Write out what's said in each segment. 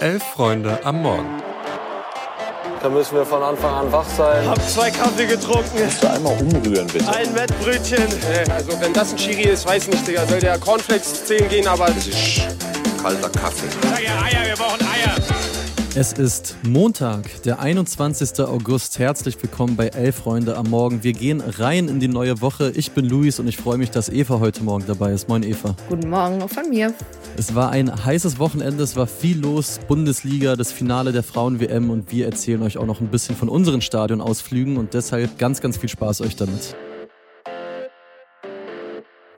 Elf Freunde am Morgen. Da müssen wir von Anfang an wach sein. Hab zwei Kaffee getrunken. Musst du einmal umrühren, bitte. Ein Wettbrötchen. Also wenn das ein Schiri ist, weiß nicht, Digga. Soll der Cornflakes 10 gehen, aber... Das ist kalter Kaffee. Sag ja Eier, wir brauchen Eier. Es ist Montag, der 21. August. Herzlich willkommen bei Elf Freunde am Morgen. Wir gehen rein in die neue Woche. Ich bin Luis und ich freue mich, dass Eva heute Morgen dabei ist. Moin Eva. Guten Morgen auch von mir. Es war ein heißes Wochenende, es war viel los. Bundesliga, das Finale der Frauen-WM und wir erzählen euch auch noch ein bisschen von unseren Stadionausflügen und deshalb ganz, ganz viel Spaß euch damit.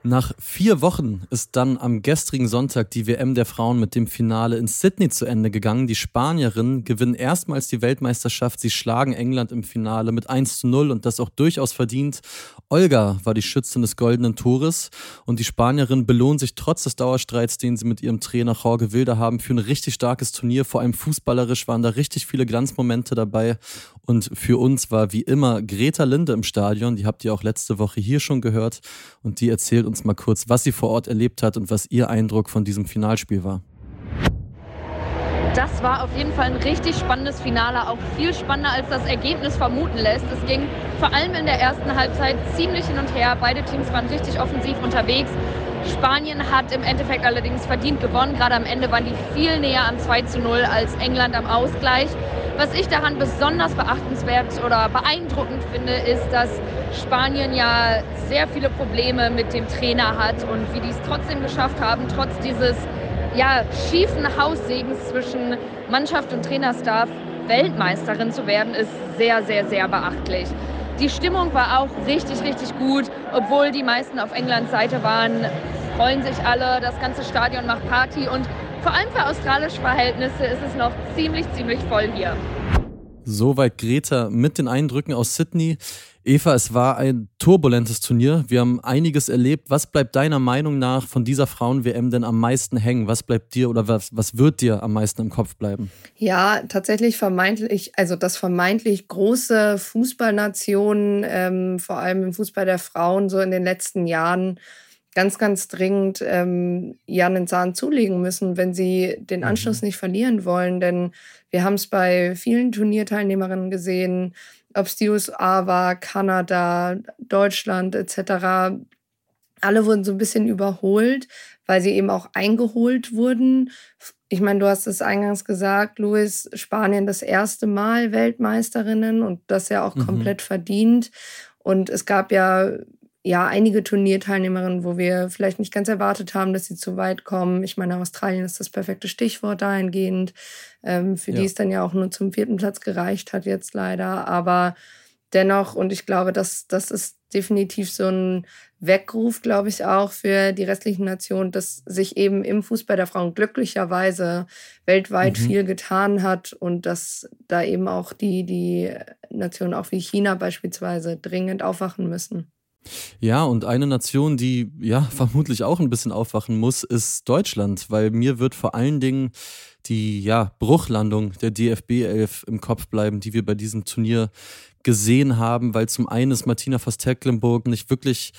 Nach vier Wochen ist dann am gestrigen Sonntag die WM der Frauen mit dem Finale in Sydney zu Ende gegangen. Die Spanierinnen gewinnen erstmals die Weltmeisterschaft. Sie schlagen England im Finale mit 1 zu 0 und das auch durchaus verdient. Olga war die Schützin des goldenen Tores und die Spanierin belohnt sich trotz des Dauerstreits, den sie mit ihrem Trainer Jorge Wilder haben, für ein richtig starkes Turnier. Vor allem fußballerisch waren da richtig viele Glanzmomente dabei und für uns war wie immer Greta Linde im Stadion. Die habt ihr auch letzte Woche hier schon gehört und die erzählt uns mal kurz, was sie vor Ort erlebt hat und was ihr Eindruck von diesem Finalspiel war. Das war auf jeden Fall ein richtig spannendes Finale, auch viel spannender als das Ergebnis vermuten lässt. Es ging vor allem in der ersten Halbzeit ziemlich hin und her. Beide Teams waren richtig offensiv unterwegs. Spanien hat im Endeffekt allerdings verdient gewonnen. Gerade am Ende waren die viel näher am 2 zu 0 als England am Ausgleich. Was ich daran besonders beachtenswert oder beeindruckend finde, ist, dass Spanien ja sehr viele Probleme mit dem Trainer hat und wie die es trotzdem geschafft haben, trotz dieses ja, schiefen Haussegens zwischen Mannschaft und Trainerstaff Weltmeisterin zu werden, ist sehr, sehr, sehr beachtlich. Die Stimmung war auch richtig, richtig gut, obwohl die meisten auf Englands Seite waren, freuen sich alle, das ganze Stadion macht Party und vor allem für australische Verhältnisse ist es noch ziemlich, ziemlich voll hier. Soweit Greta mit den Eindrücken aus Sydney. Eva, es war ein turbulentes Turnier. Wir haben einiges erlebt. Was bleibt deiner Meinung nach von dieser Frauen-WM denn am meisten hängen? Was bleibt dir oder was, was wird dir am meisten im Kopf bleiben? Ja, tatsächlich vermeintlich, also das vermeintlich große Fußballnation, ähm, vor allem im Fußball der Frauen, so in den letzten Jahren ganz, ganz dringend ähm, ja einen Zahn zulegen müssen, wenn sie den mhm. Anschluss nicht verlieren wollen. Denn wir haben es bei vielen Turnierteilnehmerinnen gesehen, ob es die USA war, Kanada, Deutschland etc. Alle wurden so ein bisschen überholt, weil sie eben auch eingeholt wurden. Ich meine, du hast es eingangs gesagt, Luis, Spanien das erste Mal Weltmeisterinnen und das ja auch mhm. komplett verdient. Und es gab ja ja, einige Turnierteilnehmerinnen, wo wir vielleicht nicht ganz erwartet haben, dass sie zu weit kommen. Ich meine, Australien ist das perfekte Stichwort dahingehend, ähm, für ja. die es dann ja auch nur zum vierten Platz gereicht hat jetzt leider. Aber dennoch, und ich glaube, das, das ist definitiv so ein Weckruf, glaube ich, auch für die restlichen Nationen, dass sich eben im Fußball der Frauen glücklicherweise weltweit mhm. viel getan hat und dass da eben auch die, die Nationen, auch wie China beispielsweise, dringend aufwachen müssen. Ja, und eine Nation, die ja vermutlich auch ein bisschen aufwachen muss, ist Deutschland, weil mir wird vor allen Dingen die ja, Bruchlandung der DFB 11 im Kopf bleiben, die wir bei diesem Turnier gesehen haben, weil zum einen ist Martina Voss-Tecklenburg nicht wirklich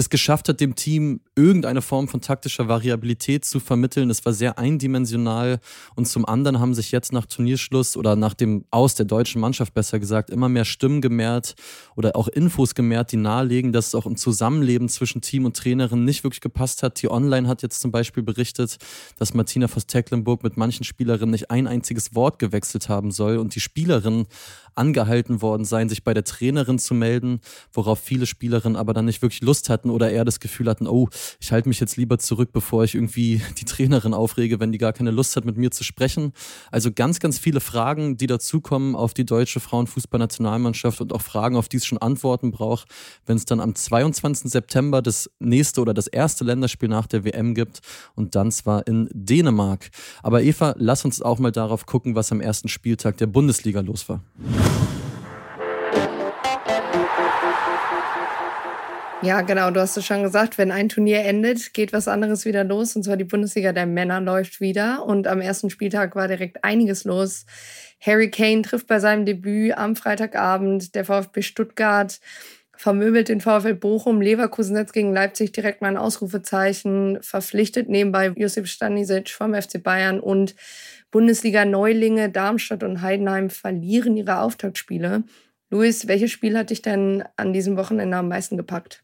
es geschafft hat, dem Team irgendeine Form von taktischer Variabilität zu vermitteln. Es war sehr eindimensional und zum anderen haben sich jetzt nach Turnierschluss oder nach dem Aus der deutschen Mannschaft besser gesagt immer mehr Stimmen gemehrt oder auch Infos gemehrt, die nahelegen, dass es auch im Zusammenleben zwischen Team und Trainerin nicht wirklich gepasst hat. Die Online hat jetzt zum Beispiel berichtet, dass Martina Voss-Tecklenburg mit manchen Spielerinnen nicht ein einziges Wort gewechselt haben soll und die Spielerinnen angehalten worden seien, sich bei der Trainerin zu melden, worauf viele Spielerinnen aber dann nicht wirklich Lust hatten oder eher das Gefühl hatten, oh, ich halte mich jetzt lieber zurück, bevor ich irgendwie die Trainerin aufrege, wenn die gar keine Lust hat, mit mir zu sprechen. Also ganz, ganz viele Fragen, die dazukommen auf die deutsche Frauenfußballnationalmannschaft und auch Fragen, auf die es schon Antworten braucht, wenn es dann am 22. September das nächste oder das erste Länderspiel nach der WM gibt und dann zwar in Dänemark. Aber Eva, lass uns auch mal darauf gucken, was am ersten Spieltag der Bundesliga los war. Ja, genau, du hast es schon gesagt, wenn ein Turnier endet, geht was anderes wieder los. Und zwar die Bundesliga der Männer läuft wieder. Und am ersten Spieltag war direkt einiges los. Harry Kane trifft bei seinem Debüt am Freitagabend der VfB Stuttgart vermöbelt den VfL Bochum, Leverkusen setzt gegen Leipzig direkt mal ein Ausrufezeichen, verpflichtet nebenbei Josip Stanisic vom FC Bayern und Bundesliga-Neulinge Darmstadt und Heidenheim verlieren ihre Auftaktspiele. Luis, welches Spiel hat dich denn an diesem Wochenende am meisten gepackt?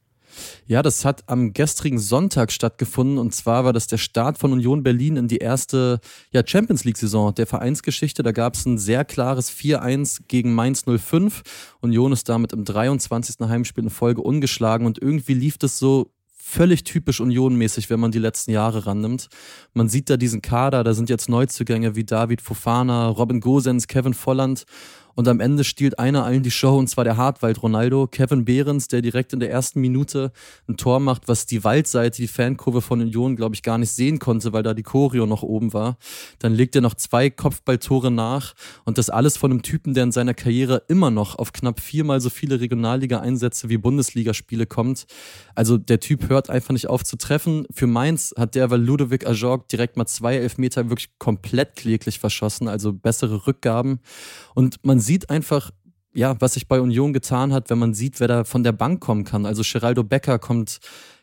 Ja, das hat am gestrigen Sonntag stattgefunden und zwar war das der Start von Union Berlin in die erste ja, Champions League-Saison der Vereinsgeschichte. Da gab es ein sehr klares 4-1 gegen Mainz 05. Union ist damit im 23. Heimspiel in Folge ungeschlagen und irgendwie lief das so völlig typisch Unionmäßig, wenn man die letzten Jahre rannimmt. Man sieht da diesen Kader, da sind jetzt Neuzugänge wie David Fofana, Robin Gosens, Kevin Volland und am Ende stiehlt einer allen die Show, und zwar der Hartwald Ronaldo, Kevin Behrens, der direkt in der ersten Minute ein Tor macht, was die Waldseite, die Fankurve von Union, glaube ich, gar nicht sehen konnte, weil da die Choreo noch oben war. Dann legt er noch zwei Kopfballtore nach und das alles von einem Typen, der in seiner Karriere immer noch auf knapp viermal so viele Regionalliga-Einsätze wie Bundesligaspiele kommt. Also der Typ hört einfach nicht auf zu treffen. Für Mainz hat der, weil Ludovic Ajorg direkt mal zwei Elfmeter wirklich komplett kläglich verschossen, also bessere Rückgaben. Und man sieht einfach, ja, was sich bei Union getan hat, wenn man sieht, wer da von der Bank kommen kann. Also Geraldo Becker kommt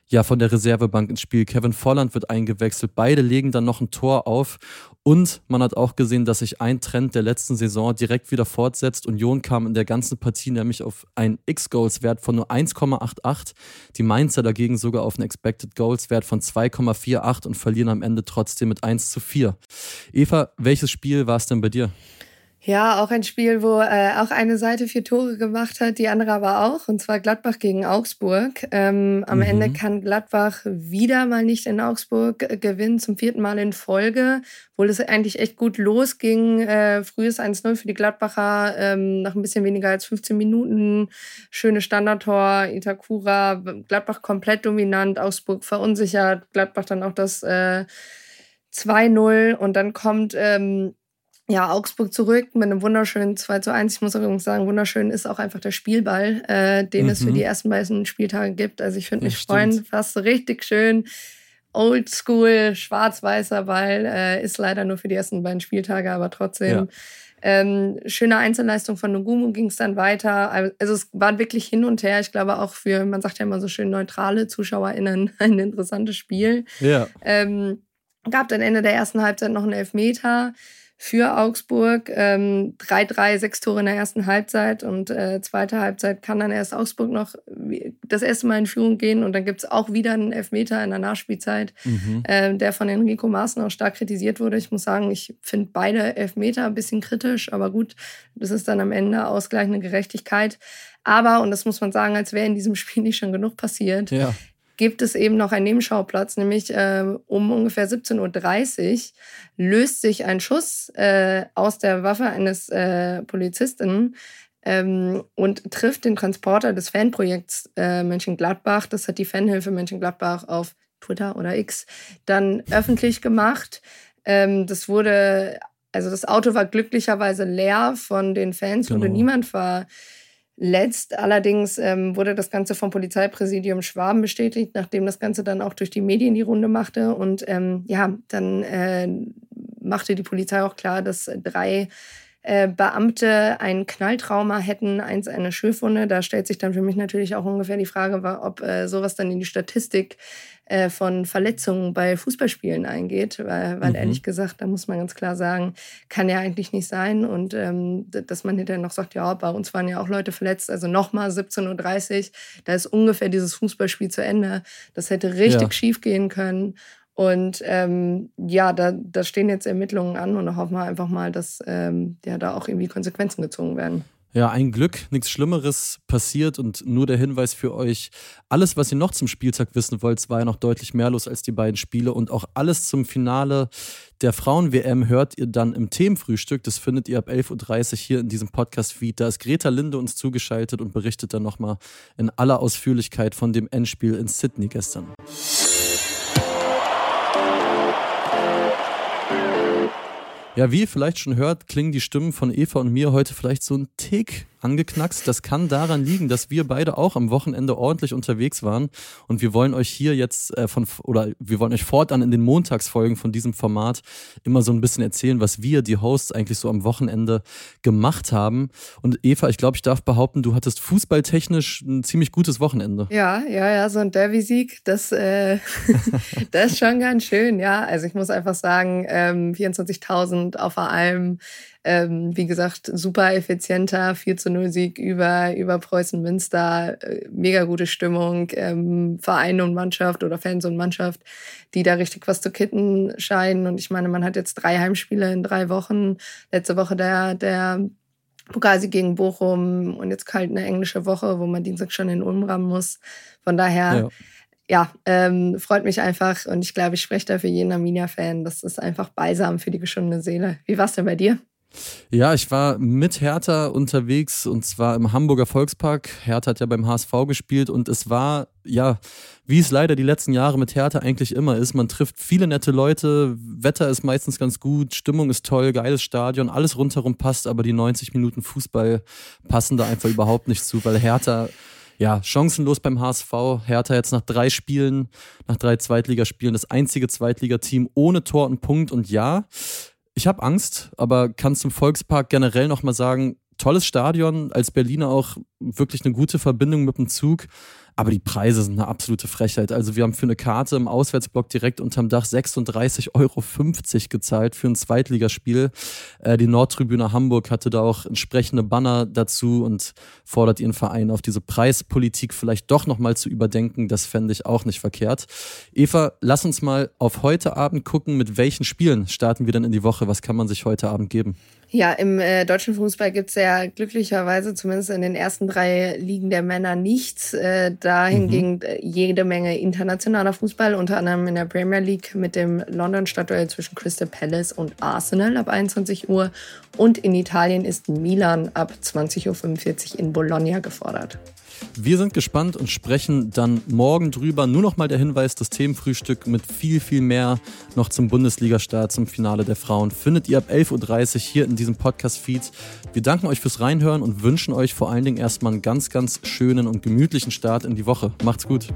ja von der Reservebank ins Spiel. Kevin Volland wird eingewechselt. Beide legen dann noch ein Tor auf. Und man hat auch gesehen, dass sich ein Trend der letzten Saison direkt wieder fortsetzt. Union kam in der ganzen Partie nämlich auf einen X-Goals-Wert von nur 1,88. Die Mainzer dagegen sogar auf einen Expected Goals-Wert von 2,48 und verlieren am Ende trotzdem mit 1 zu 4. Eva, welches Spiel war es denn bei dir? Ja, auch ein Spiel, wo äh, auch eine Seite vier Tore gemacht hat, die andere aber auch, und zwar Gladbach gegen Augsburg. Ähm, am mhm. Ende kann Gladbach wieder mal nicht in Augsburg äh, gewinnen, zum vierten Mal in Folge, obwohl es eigentlich echt gut losging. Äh, frühes 1-0 für die Gladbacher, ähm, nach ein bisschen weniger als 15 Minuten. Schöne Standardtor, Itakura, Gladbach komplett dominant, Augsburg verunsichert, Gladbach dann auch das äh, 2-0 und dann kommt... Ähm, ja, Augsburg zurück mit einem wunderschönen 2 zu 1. Ich muss übrigens sagen, wunderschön ist auch einfach der Spielball, äh, den mhm. es für die ersten beiden Spieltage gibt. Also ich würde mich freuen, fast richtig schön. Oldschool, schwarz-weißer Ball äh, ist leider nur für die ersten beiden Spieltage, aber trotzdem. Ja. Ähm, schöne Einzelleistung von Nugumu ging es dann weiter. Also es war wirklich hin und her. Ich glaube auch für, man sagt ja immer so schön, neutrale ZuschauerInnen ein interessantes Spiel. Ja. Ähm, gab dann Ende der ersten Halbzeit noch einen Elfmeter für Augsburg. 3-3, ähm, sechs Tore in der ersten Halbzeit und äh, zweite Halbzeit kann dann erst Augsburg noch das erste Mal in Führung gehen und dann gibt es auch wieder einen Elfmeter in der Nachspielzeit, mhm. äh, der von Enrico Maaßen auch stark kritisiert wurde. Ich muss sagen, ich finde beide Elfmeter ein bisschen kritisch, aber gut, das ist dann am Ende ausgleichende Gerechtigkeit. Aber, und das muss man sagen, als wäre in diesem Spiel nicht schon genug passiert, ja gibt es eben noch einen Nebenschauplatz, nämlich äh, um ungefähr 17.30 Uhr löst sich ein Schuss äh, aus der Waffe eines äh, Polizisten ähm, und trifft den Transporter des Fanprojekts äh, Mönchengladbach. Das hat die Fanhilfe Mönchengladbach auf Twitter oder X dann öffentlich gemacht. Ähm, das wurde, also das Auto war glücklicherweise leer von den Fans, genau. wurde niemand ver Letzt allerdings ähm, wurde das Ganze vom Polizeipräsidium Schwaben bestätigt, nachdem das Ganze dann auch durch die Medien die Runde machte. Und ähm, ja, dann äh, machte die Polizei auch klar, dass drei äh, Beamte ein Knalltrauma hätten, eins eine Schürfwunde. Da stellt sich dann für mich natürlich auch ungefähr die Frage, ob äh, sowas dann in die Statistik äh, von Verletzungen bei Fußballspielen eingeht, weil, weil mhm. ehrlich gesagt, da muss man ganz klar sagen, kann ja eigentlich nicht sein. Und ähm, dass man hinterher noch sagt, ja, bei uns waren ja auch Leute verletzt, also nochmal 17.30 Uhr, da ist ungefähr dieses Fußballspiel zu Ende. Das hätte richtig ja. schief gehen können. Und ähm, ja, da, da stehen jetzt Ermittlungen an und da hoffen wir einfach mal, dass ähm, ja, da auch irgendwie Konsequenzen gezogen werden. Ja, ein Glück, nichts Schlimmeres passiert und nur der Hinweis für euch, alles, was ihr noch zum Spieltag wissen wollt, war ja noch deutlich mehr los als die beiden Spiele und auch alles zum Finale der Frauen-WM hört ihr dann im Themenfrühstück. Das findet ihr ab 11.30 Uhr hier in diesem Podcast-Feed. Da ist Greta Linde uns zugeschaltet und berichtet dann nochmal in aller Ausführlichkeit von dem Endspiel in Sydney gestern. Ja, wie ihr vielleicht schon hört, klingen die Stimmen von Eva und mir heute vielleicht so ein Tick angeknackst. Das kann daran liegen, dass wir beide auch am Wochenende ordentlich unterwegs waren. Und wir wollen euch hier jetzt äh, von, oder wir wollen euch fortan in den Montagsfolgen von diesem Format immer so ein bisschen erzählen, was wir, die Hosts, eigentlich so am Wochenende gemacht haben. Und Eva, ich glaube, ich darf behaupten, du hattest fußballtechnisch ein ziemlich gutes Wochenende. Ja, ja, ja, so ein Derby-Sieg, das, äh, das ist schon ganz schön, ja. Also ich muss einfach sagen, ähm, 24.000 auf der Alm, ähm, wie gesagt, super effizienter 4 zu 0 Sieg über, über Preußen Münster. Äh, mega gute Stimmung. Ähm, Verein und Mannschaft oder Fans und Mannschaft, die da richtig was zu kitten scheinen. Und ich meine, man hat jetzt drei Heimspiele in drei Wochen. Letzte Woche der, der Pokalsieg gegen Bochum und jetzt kalt eine englische Woche, wo man Dienstag schon in Ulm ran muss. Von daher. Ja ja, ähm, freut mich einfach und ich glaube, ich spreche da für jeden Arminia-Fan. Das ist einfach balsam für die geschundene Seele. Wie war es denn bei dir? Ja, ich war mit Hertha unterwegs und zwar im Hamburger Volkspark. Hertha hat ja beim HSV gespielt und es war, ja, wie es leider die letzten Jahre mit Hertha eigentlich immer ist. Man trifft viele nette Leute, Wetter ist meistens ganz gut, Stimmung ist toll, geiles Stadion, alles rundherum passt, aber die 90 Minuten Fußball passen da einfach überhaupt nicht zu, weil Hertha ja, chancenlos beim HSV. Hertha jetzt nach drei Spielen, nach drei Zweitligaspielen, das einzige Zweitligateam ohne Tor und Punkt. Und ja, ich habe Angst, aber kann zum Volkspark generell nochmal sagen, tolles Stadion, als Berliner auch wirklich eine gute Verbindung mit dem Zug. Aber die Preise sind eine absolute Frechheit. Also wir haben für eine Karte im Auswärtsblock direkt unterm Dach 36,50 Euro gezahlt für ein Zweitligaspiel. Äh, die Nordtribüne Hamburg hatte da auch entsprechende Banner dazu und fordert ihren Verein auf diese Preispolitik vielleicht doch nochmal zu überdenken. Das fände ich auch nicht verkehrt. Eva, lass uns mal auf heute Abend gucken, mit welchen Spielen starten wir denn in die Woche? Was kann man sich heute Abend geben? Ja, im äh, deutschen Fußball gibt's ja glücklicherweise zumindest in den ersten drei Ligen der Männer nichts. Äh, dahingegen mhm. Äh, jede Menge internationaler Fußball, unter anderem in der Premier League mit dem London-Stadtduell zwischen Crystal Palace und Arsenal ab 21 Uhr. Und in Italien ist Milan ab 20.45 Uhr in Bologna gefordert. Wir sind gespannt und sprechen dann morgen drüber. Nur noch mal der Hinweis, das Themenfrühstück mit viel, viel mehr noch zum Bundesliga-Start, zum Finale der Frauen findet ihr ab 11.30 Uhr hier in diesem Podcast-Feed. Wir danken euch fürs Reinhören und wünschen euch vor allen Dingen erstmal einen ganz, ganz schönen und gemütlichen Start in die Woche. Macht's gut.